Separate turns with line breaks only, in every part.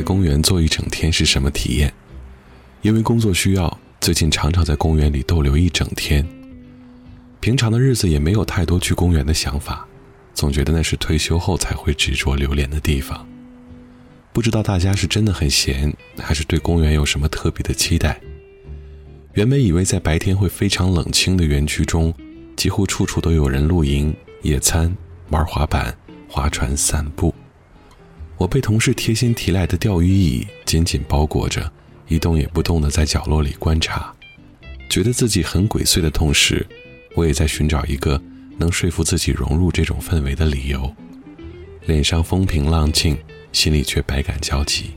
在公园坐一整天是什么体验？因为工作需要，最近常常在公园里逗留一整天。平常的日子也没有太多去公园的想法，总觉得那是退休后才会执着留恋的地方。不知道大家是真的很闲，还是对公园有什么特别的期待？原本以为在白天会非常冷清的园区中，几乎处处都有人露营、野餐、玩滑板、划船、散步。我被同事贴心提来的钓鱼椅紧紧包裹着，一动也不动地在角落里观察，觉得自己很鬼祟的同时，我也在寻找一个能说服自己融入这种氛围的理由。脸上风平浪静，心里却百感交集。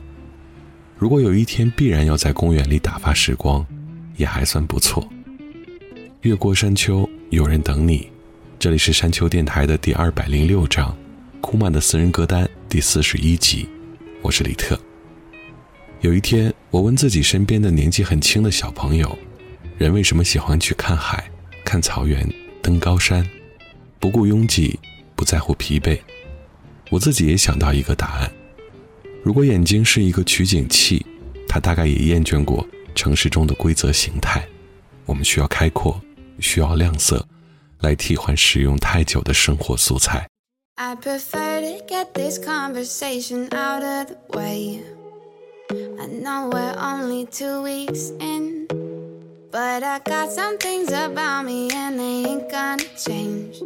如果有一天必然要在公园里打发时光，也还算不错。越过山丘，有人等你。这里是山丘电台的第二百零六章，库曼的私人歌单第四十一集。我是李特。有一天，我问自己身边的年纪很轻的小朋友：人为什么喜欢去看海、看草原、登高山，不顾拥挤，不在乎疲惫？我自己也想到一个答案：如果眼睛是一个取景器，它大概也厌倦过城市中的规则形态。我们需要开阔，需要亮色，来替换使用太久的生活素材。
I prefer to get this conversation out of the way. I know we're only two weeks in, but I got some things about me and they ain't gonna change.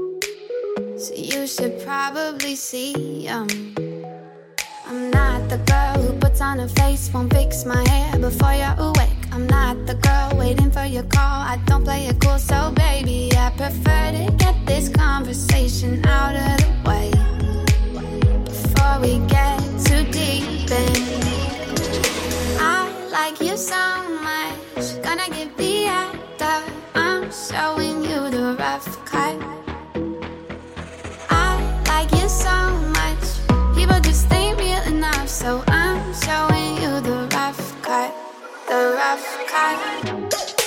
So you should probably see 'em. I'm not the girl who puts on a face, won't fix my hair before you're awake. I'm not the girl waiting for your call. I don't play it cool, so baby, I prefer to get this conversation out of the way before we get too deep in. I like you so much, gonna give the actor. I'm showing you the rough cut. So I'm showing you the rough cut, the rough cut.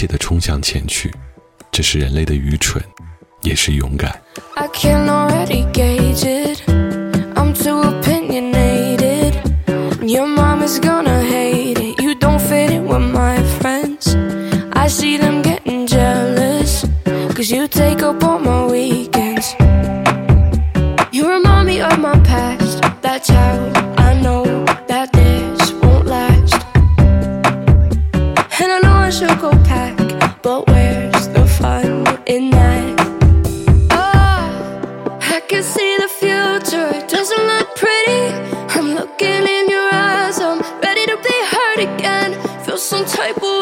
切地冲向前去，这是人类的愚蠢，也是勇敢。
Can see the future. It doesn't look pretty. I'm looking in your eyes. I'm ready to be hurt again. Feel some type of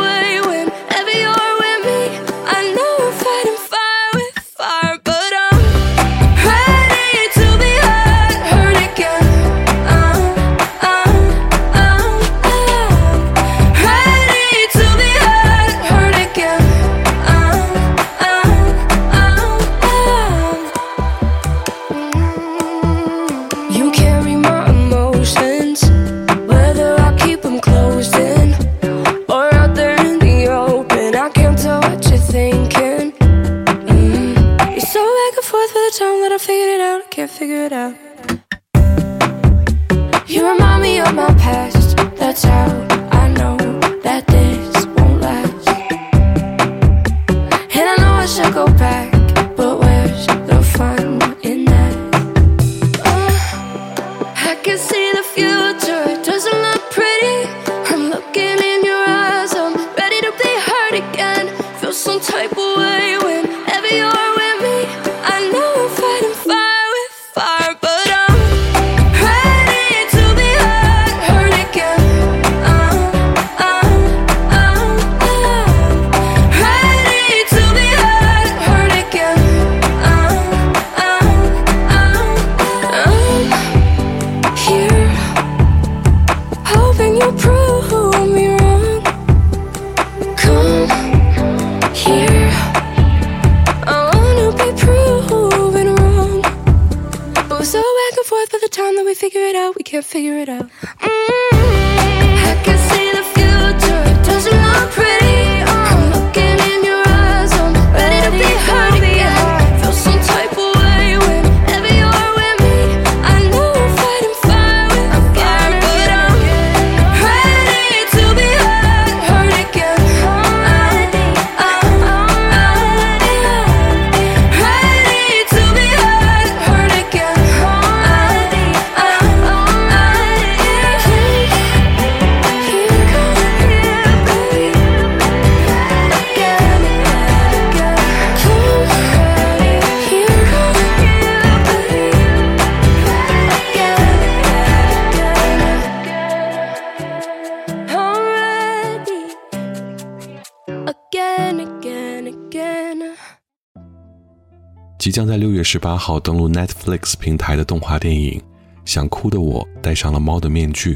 将在六月十八号登陆 Netflix 平台的动画电影《想哭的我戴上了猫的面具》，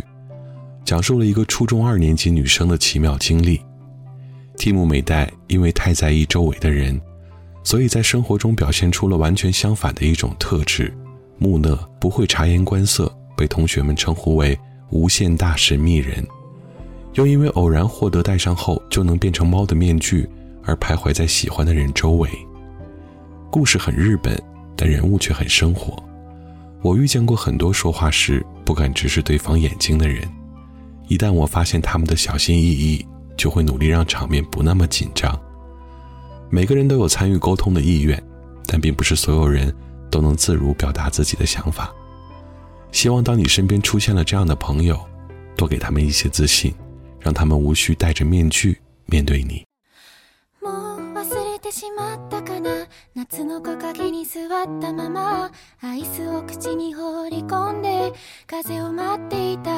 讲述了一个初中二年级女生的奇妙经历。蒂姆美代因为太在意周围的人，所以在生活中表现出了完全相反的一种特质：木讷，不会察言观色，被同学们称呼为“无限大神秘人”。又因为偶然获得戴上后就能变成猫的面具，而徘徊在喜欢的人周围。故事很日本，但人物却很生活。我遇见过很多说话时不敢直视对方眼睛的人，一旦我发现他们的小心翼翼，就会努力让场面不那么紧张。每个人都有参与沟通的意愿，但并不是所有人都能自如表达自己的想法。希望当你身边出现了这样的朋友，多给他们一些自信，让他们无需戴着面具面对你。
な夏の木陰に座ったままアイスを口に放り込んで風を待っていた。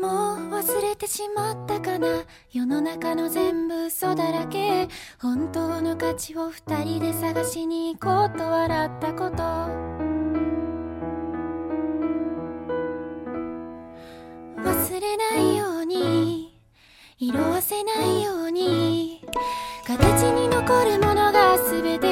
もう忘れてしまったかな世の中の全部嘘だらけ。本当の価値を二人で探しに行こうと笑ったこと。忘れないように。色あせないように形に残るものが全て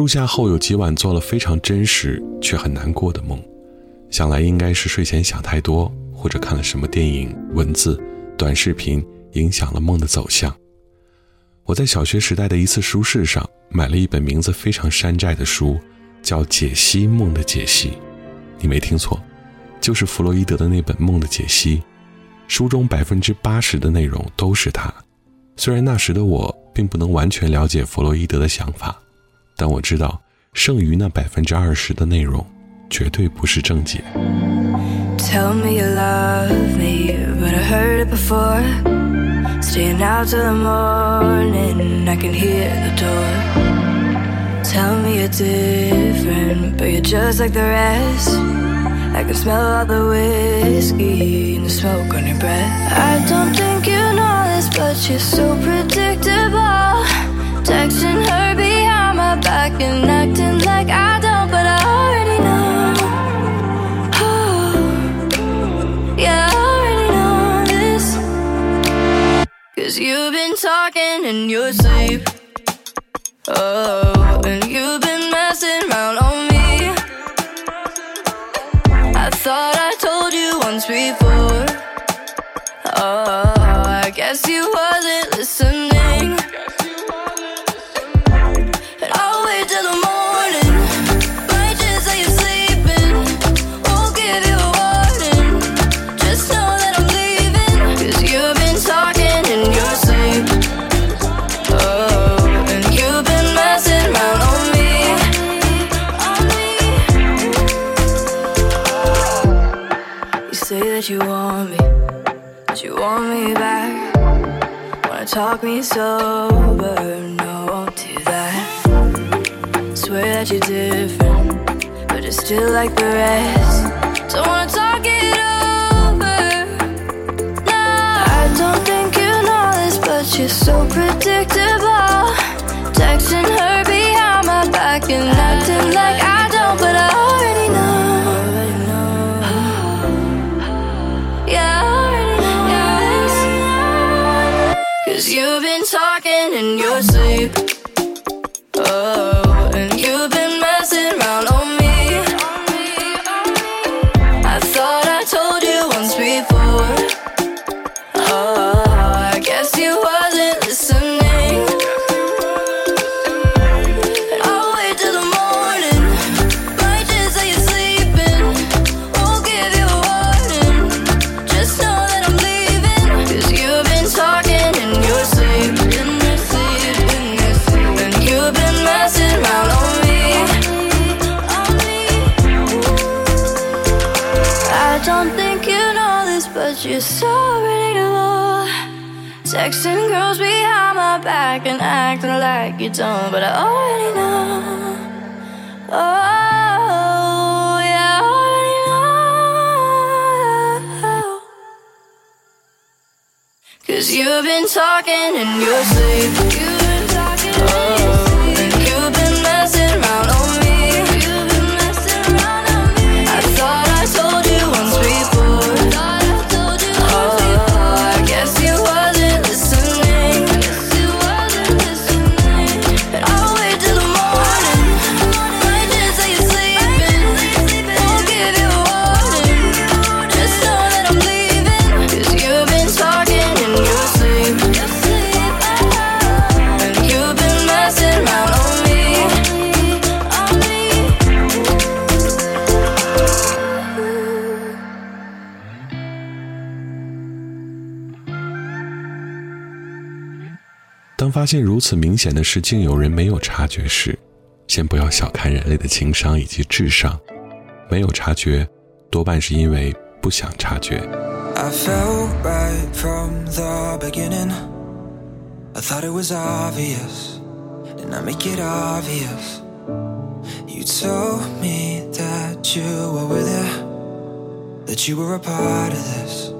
入夏后有几晚做了非常真实却很难过的梦，想来应该是睡前想太多，或者看了什么电影、文字、短视频，影响了梦的走向。我在小学时代的一次书市上买了一本名字非常山寨的书，叫《解析梦的解析》。你没听错，就是弗洛伊德的那本《梦的解析》。书中百分之八十的内容都是他。虽然那时的我并不能完全了解弗洛伊德的想法，但我知道剩余那百分之二十的内容绝对不是正解。
Tell me you love me, but I heard it before. Staying out till the morning, I can hear the door. Tell me you're different, but you're just like the rest. I can smell all the whiskey and the smoke on your breath. I don't think you know this, but you're so predictable. Texting her back and acting like I don't, but I already know. Oh, yeah, I already know this. Cause you've been talking in your sleep. Oh, and you've been messing around on me. I thought I told you once before. Oh, I guess you wasn't listening. Talk me sober, no, won't do that. Swear that you're different, but you're still like the rest. So wanna talk it over. Now I don't think you know this, but you're so predictable. Texting girls behind my back and acting like you don't, but I already know. Oh, yeah, I already know. Cause you've been talking in your sleep. You've been talking oh, and you've been messing around on me.
发现如此明显的事竟有人没有察觉时，先不要小看人类的情商以及智商，没有察觉，多半是因为不想察觉。
I felt right from the beginning. I thought it was obvious. Didn't I make it obvious? You told me that you were with it, that you were a part of this.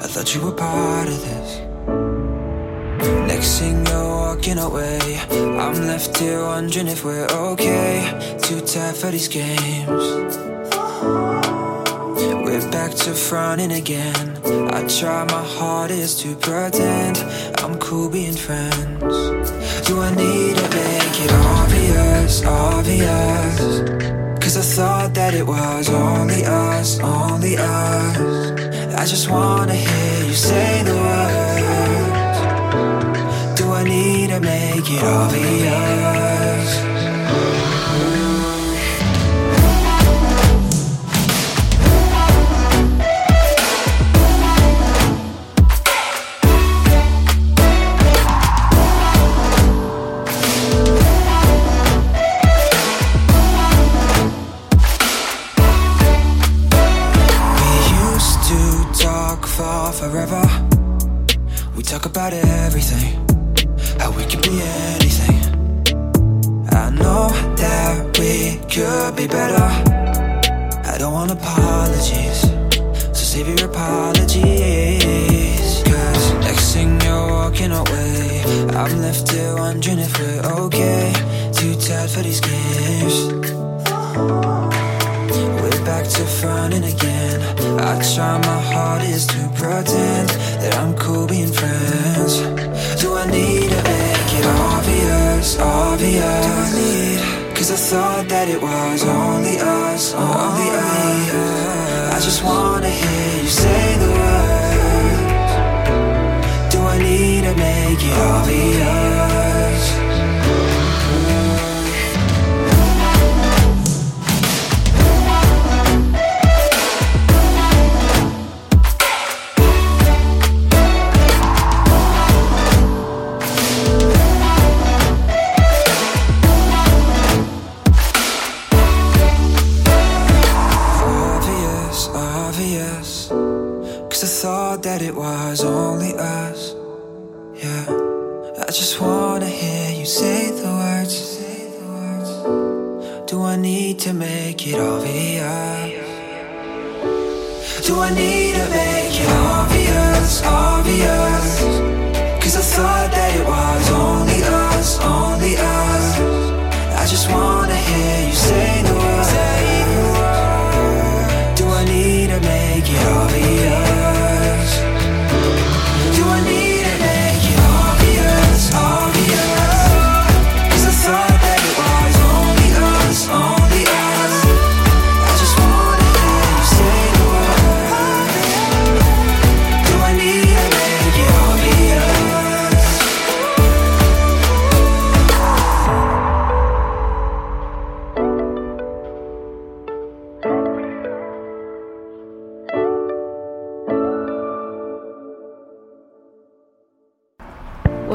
I thought you were part of this. Next thing you're walking away, I'm left here wondering if we're okay. Too tired for these games. We're back to fronting again. I try my hardest to pretend I'm cool being friends. Do I need to make it obvious, obvious? Cause I thought that it was only us, only us. I just wanna hear you say the make it obvious. Make it obvious?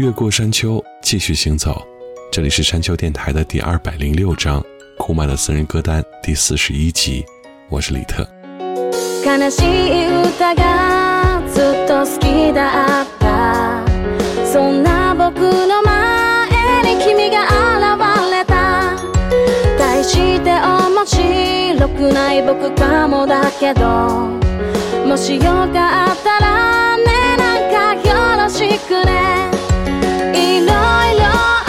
越过山丘，继续行走。这里是山丘电台的第二百零六章，库玛的私人歌单第四十一集。我是李特。
悲しい歌がずっと好きだったそんな僕の前に君が現れた大して面白くない僕かもだけどもしよかったらねなんかよろしくね いろ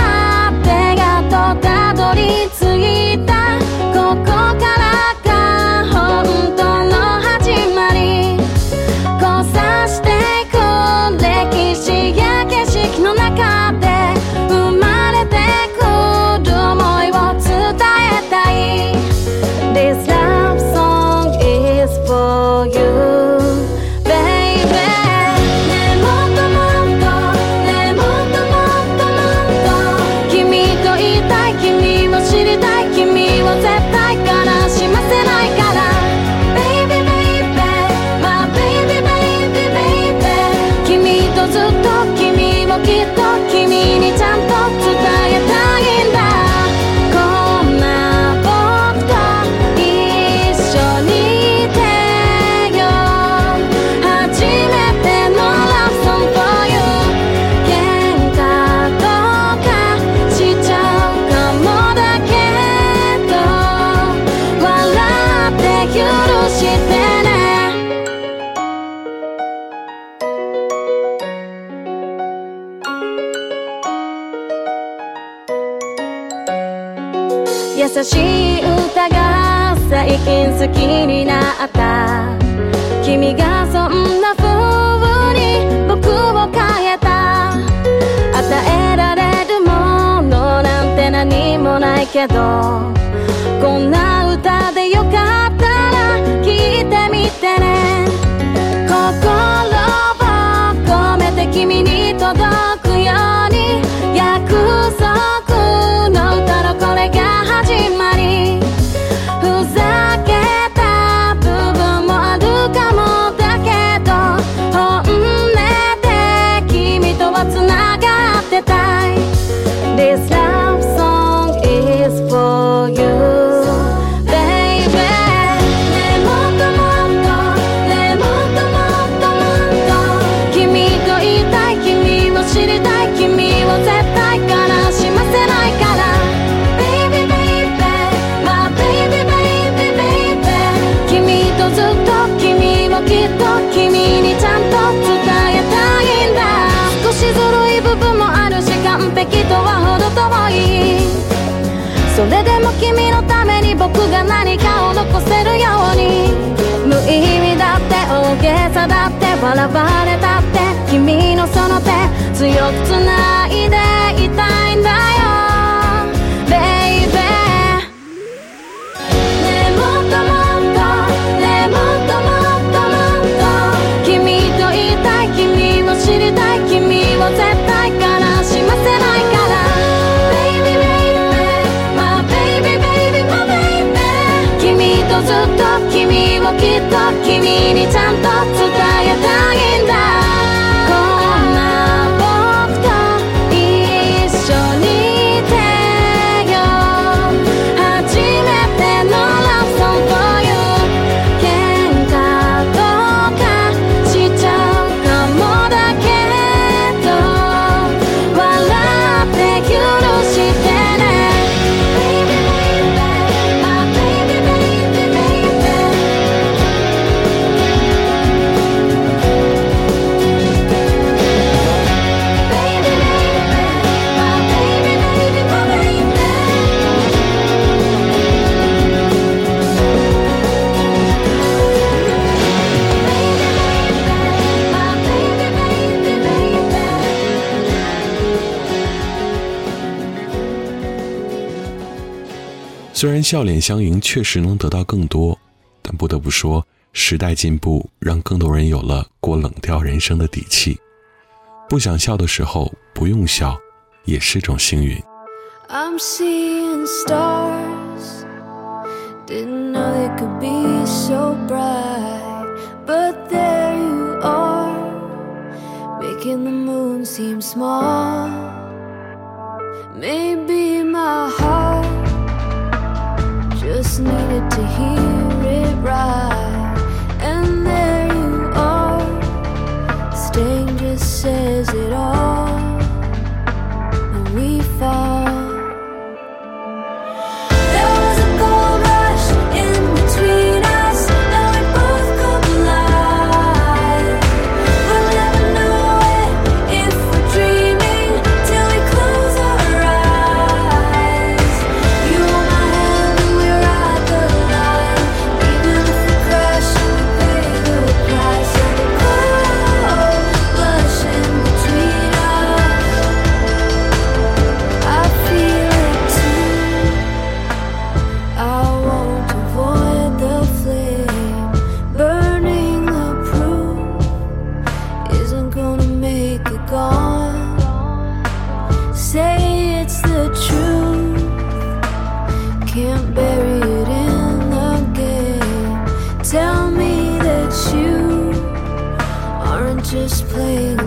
優しい歌が最近好きになった。君がそんな風に僕を変えた。与えられるものなんて何もないけど。こんな歌でよかったら聞いてみてね。心を込めて君に時とは程遠い。それでも君のために僕が何かを残せるように。無意味だって大げさだって笑われたって君のその手強く繋いでいたいんだよ。きっと君にちゃんと
虽然笑脸相迎确实能得到更多，但不得不说，时代进步让更多人有了过冷调人生的底气。不想笑的时候不用笑，也是种幸运。
I'm seeing stars. Didn't know they could be so bright. But there you are, making the moon seem small. Maybe my heart just needed to hear it right. And there you are, stain just says it all. just playing.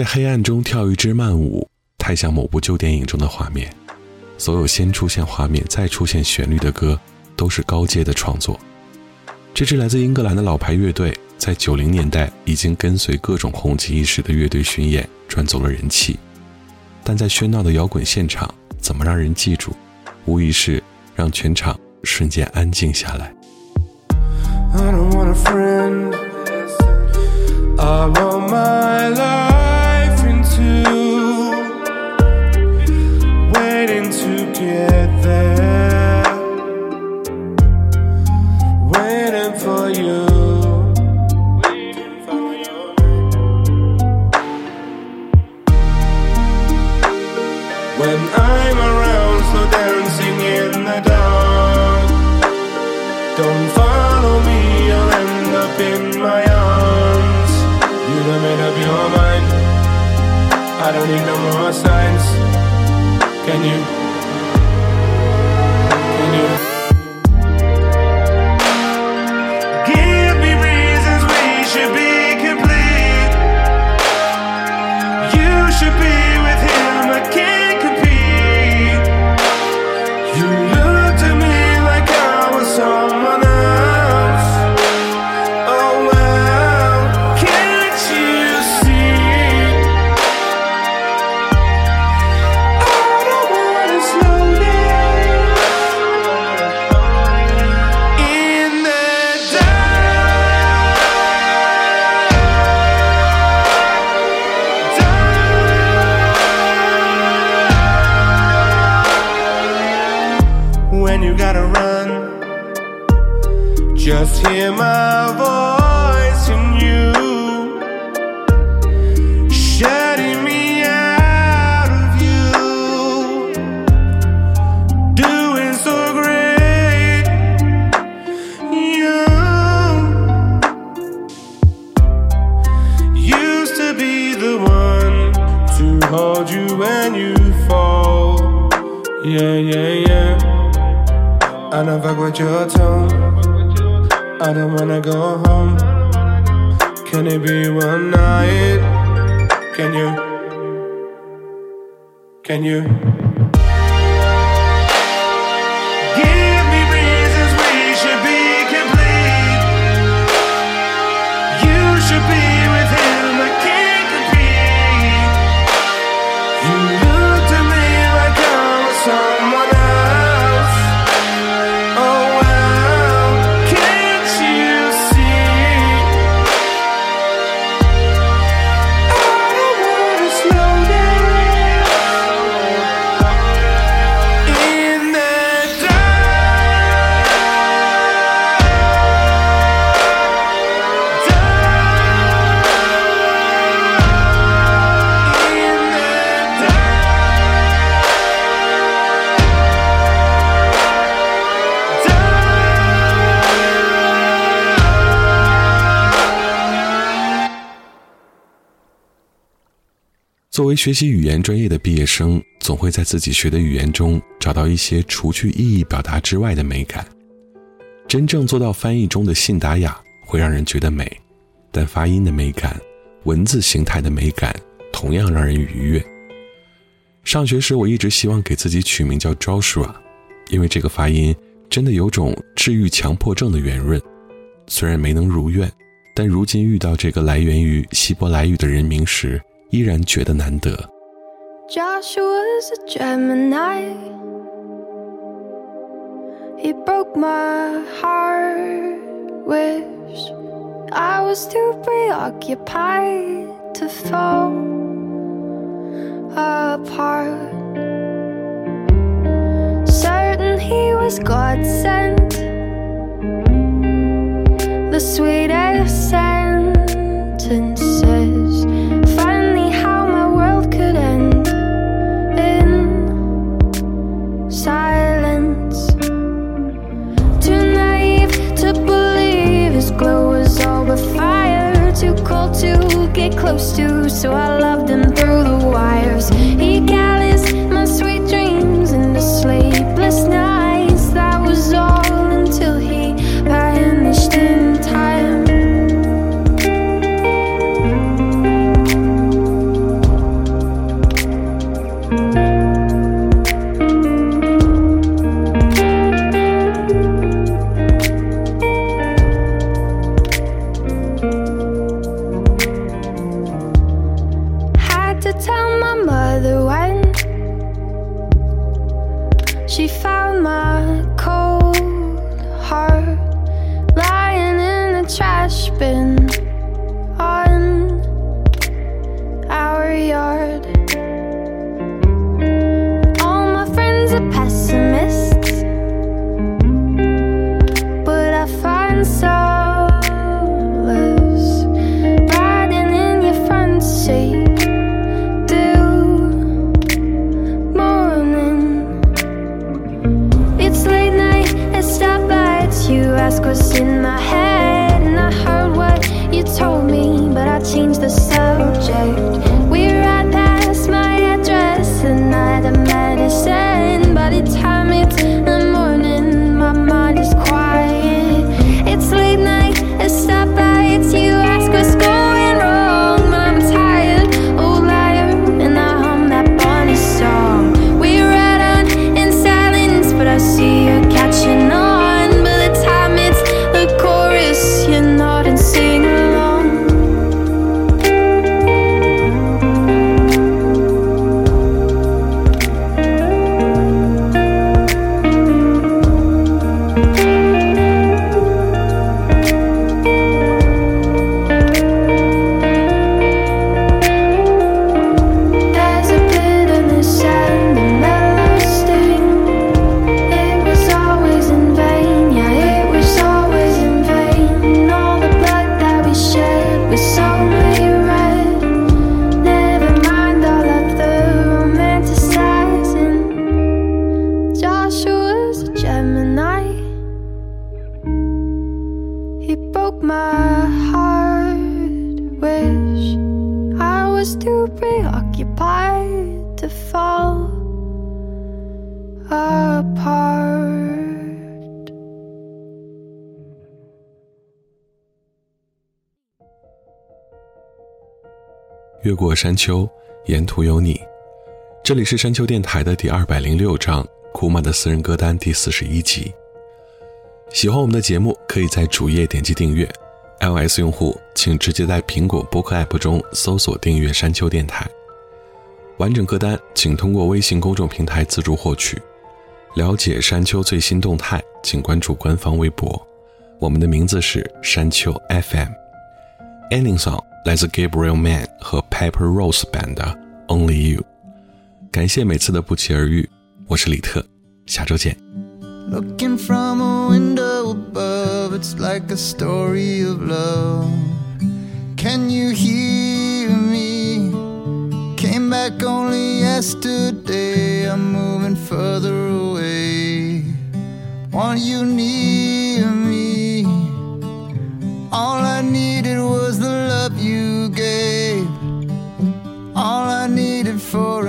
在黑暗中跳一支慢舞，太像某部旧电影中的画面。所有先出现画面再出现旋律的歌，都是高阶的创作。这支来自英格兰的老牌乐队，在九零年代已经跟随各种红极一时的乐队巡演赚走了人气，但在喧闹的摇滚现场，怎么让人记住？无疑是让全场瞬间安静下来。
I don't want a friend. I want my life Can you? I don't fuck with your tone. I don't wanna go home. Can it be one night? Can you? Can you?
为学习语言专业的毕业生，总会在自己学的语言中找到一些除去意义表达之外的美感。真正做到翻译中的信达雅，会让人觉得美，但发音的美感、文字形态的美感同样让人愉悦。上学时，我一直希望给自己取名叫 Joshua，因为这个发音真的有种治愈强迫症的圆润。虽然没能如愿，但如今遇到这个来源于希伯来语的人名时，依然觉得难得。
Joshua's a Gemini. He broke my heart. Wish I was too preoccupied to fall apart. Certain he was God sent. The sweetest sentences. To get close to, so I loved them through the wires.
和山丘，沿途有你。这里是山丘电台的第二百零六章，库玛的私人歌单第四十一集。喜欢我们的节目，可以在主页点击订阅。iOS 用户请直接在苹果播客 App 中搜索订阅山丘电台。完整歌单请通过微信公众平台自助获取。了解山丘最新动态，请关注官方微博。我们的名字是山丘 FM。Ending song 来自 Gabriel Mann 和 Pepper Rose 版的 Only You。感谢每次的不期而遇，我是李特，下周见。
Looking from a window above, it's like a story of love. Can you hear me? Came back only yesterday, I'm moving further away. Want you near me? For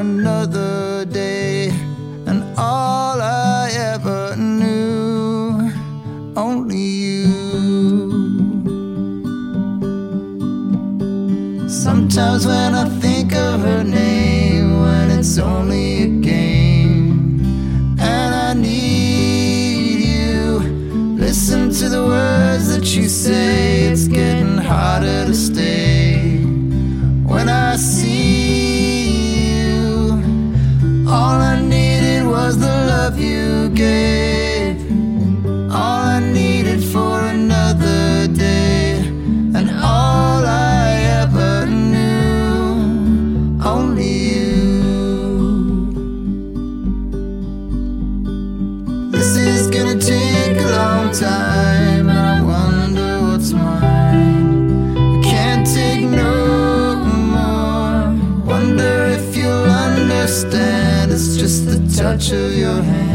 touch of your hand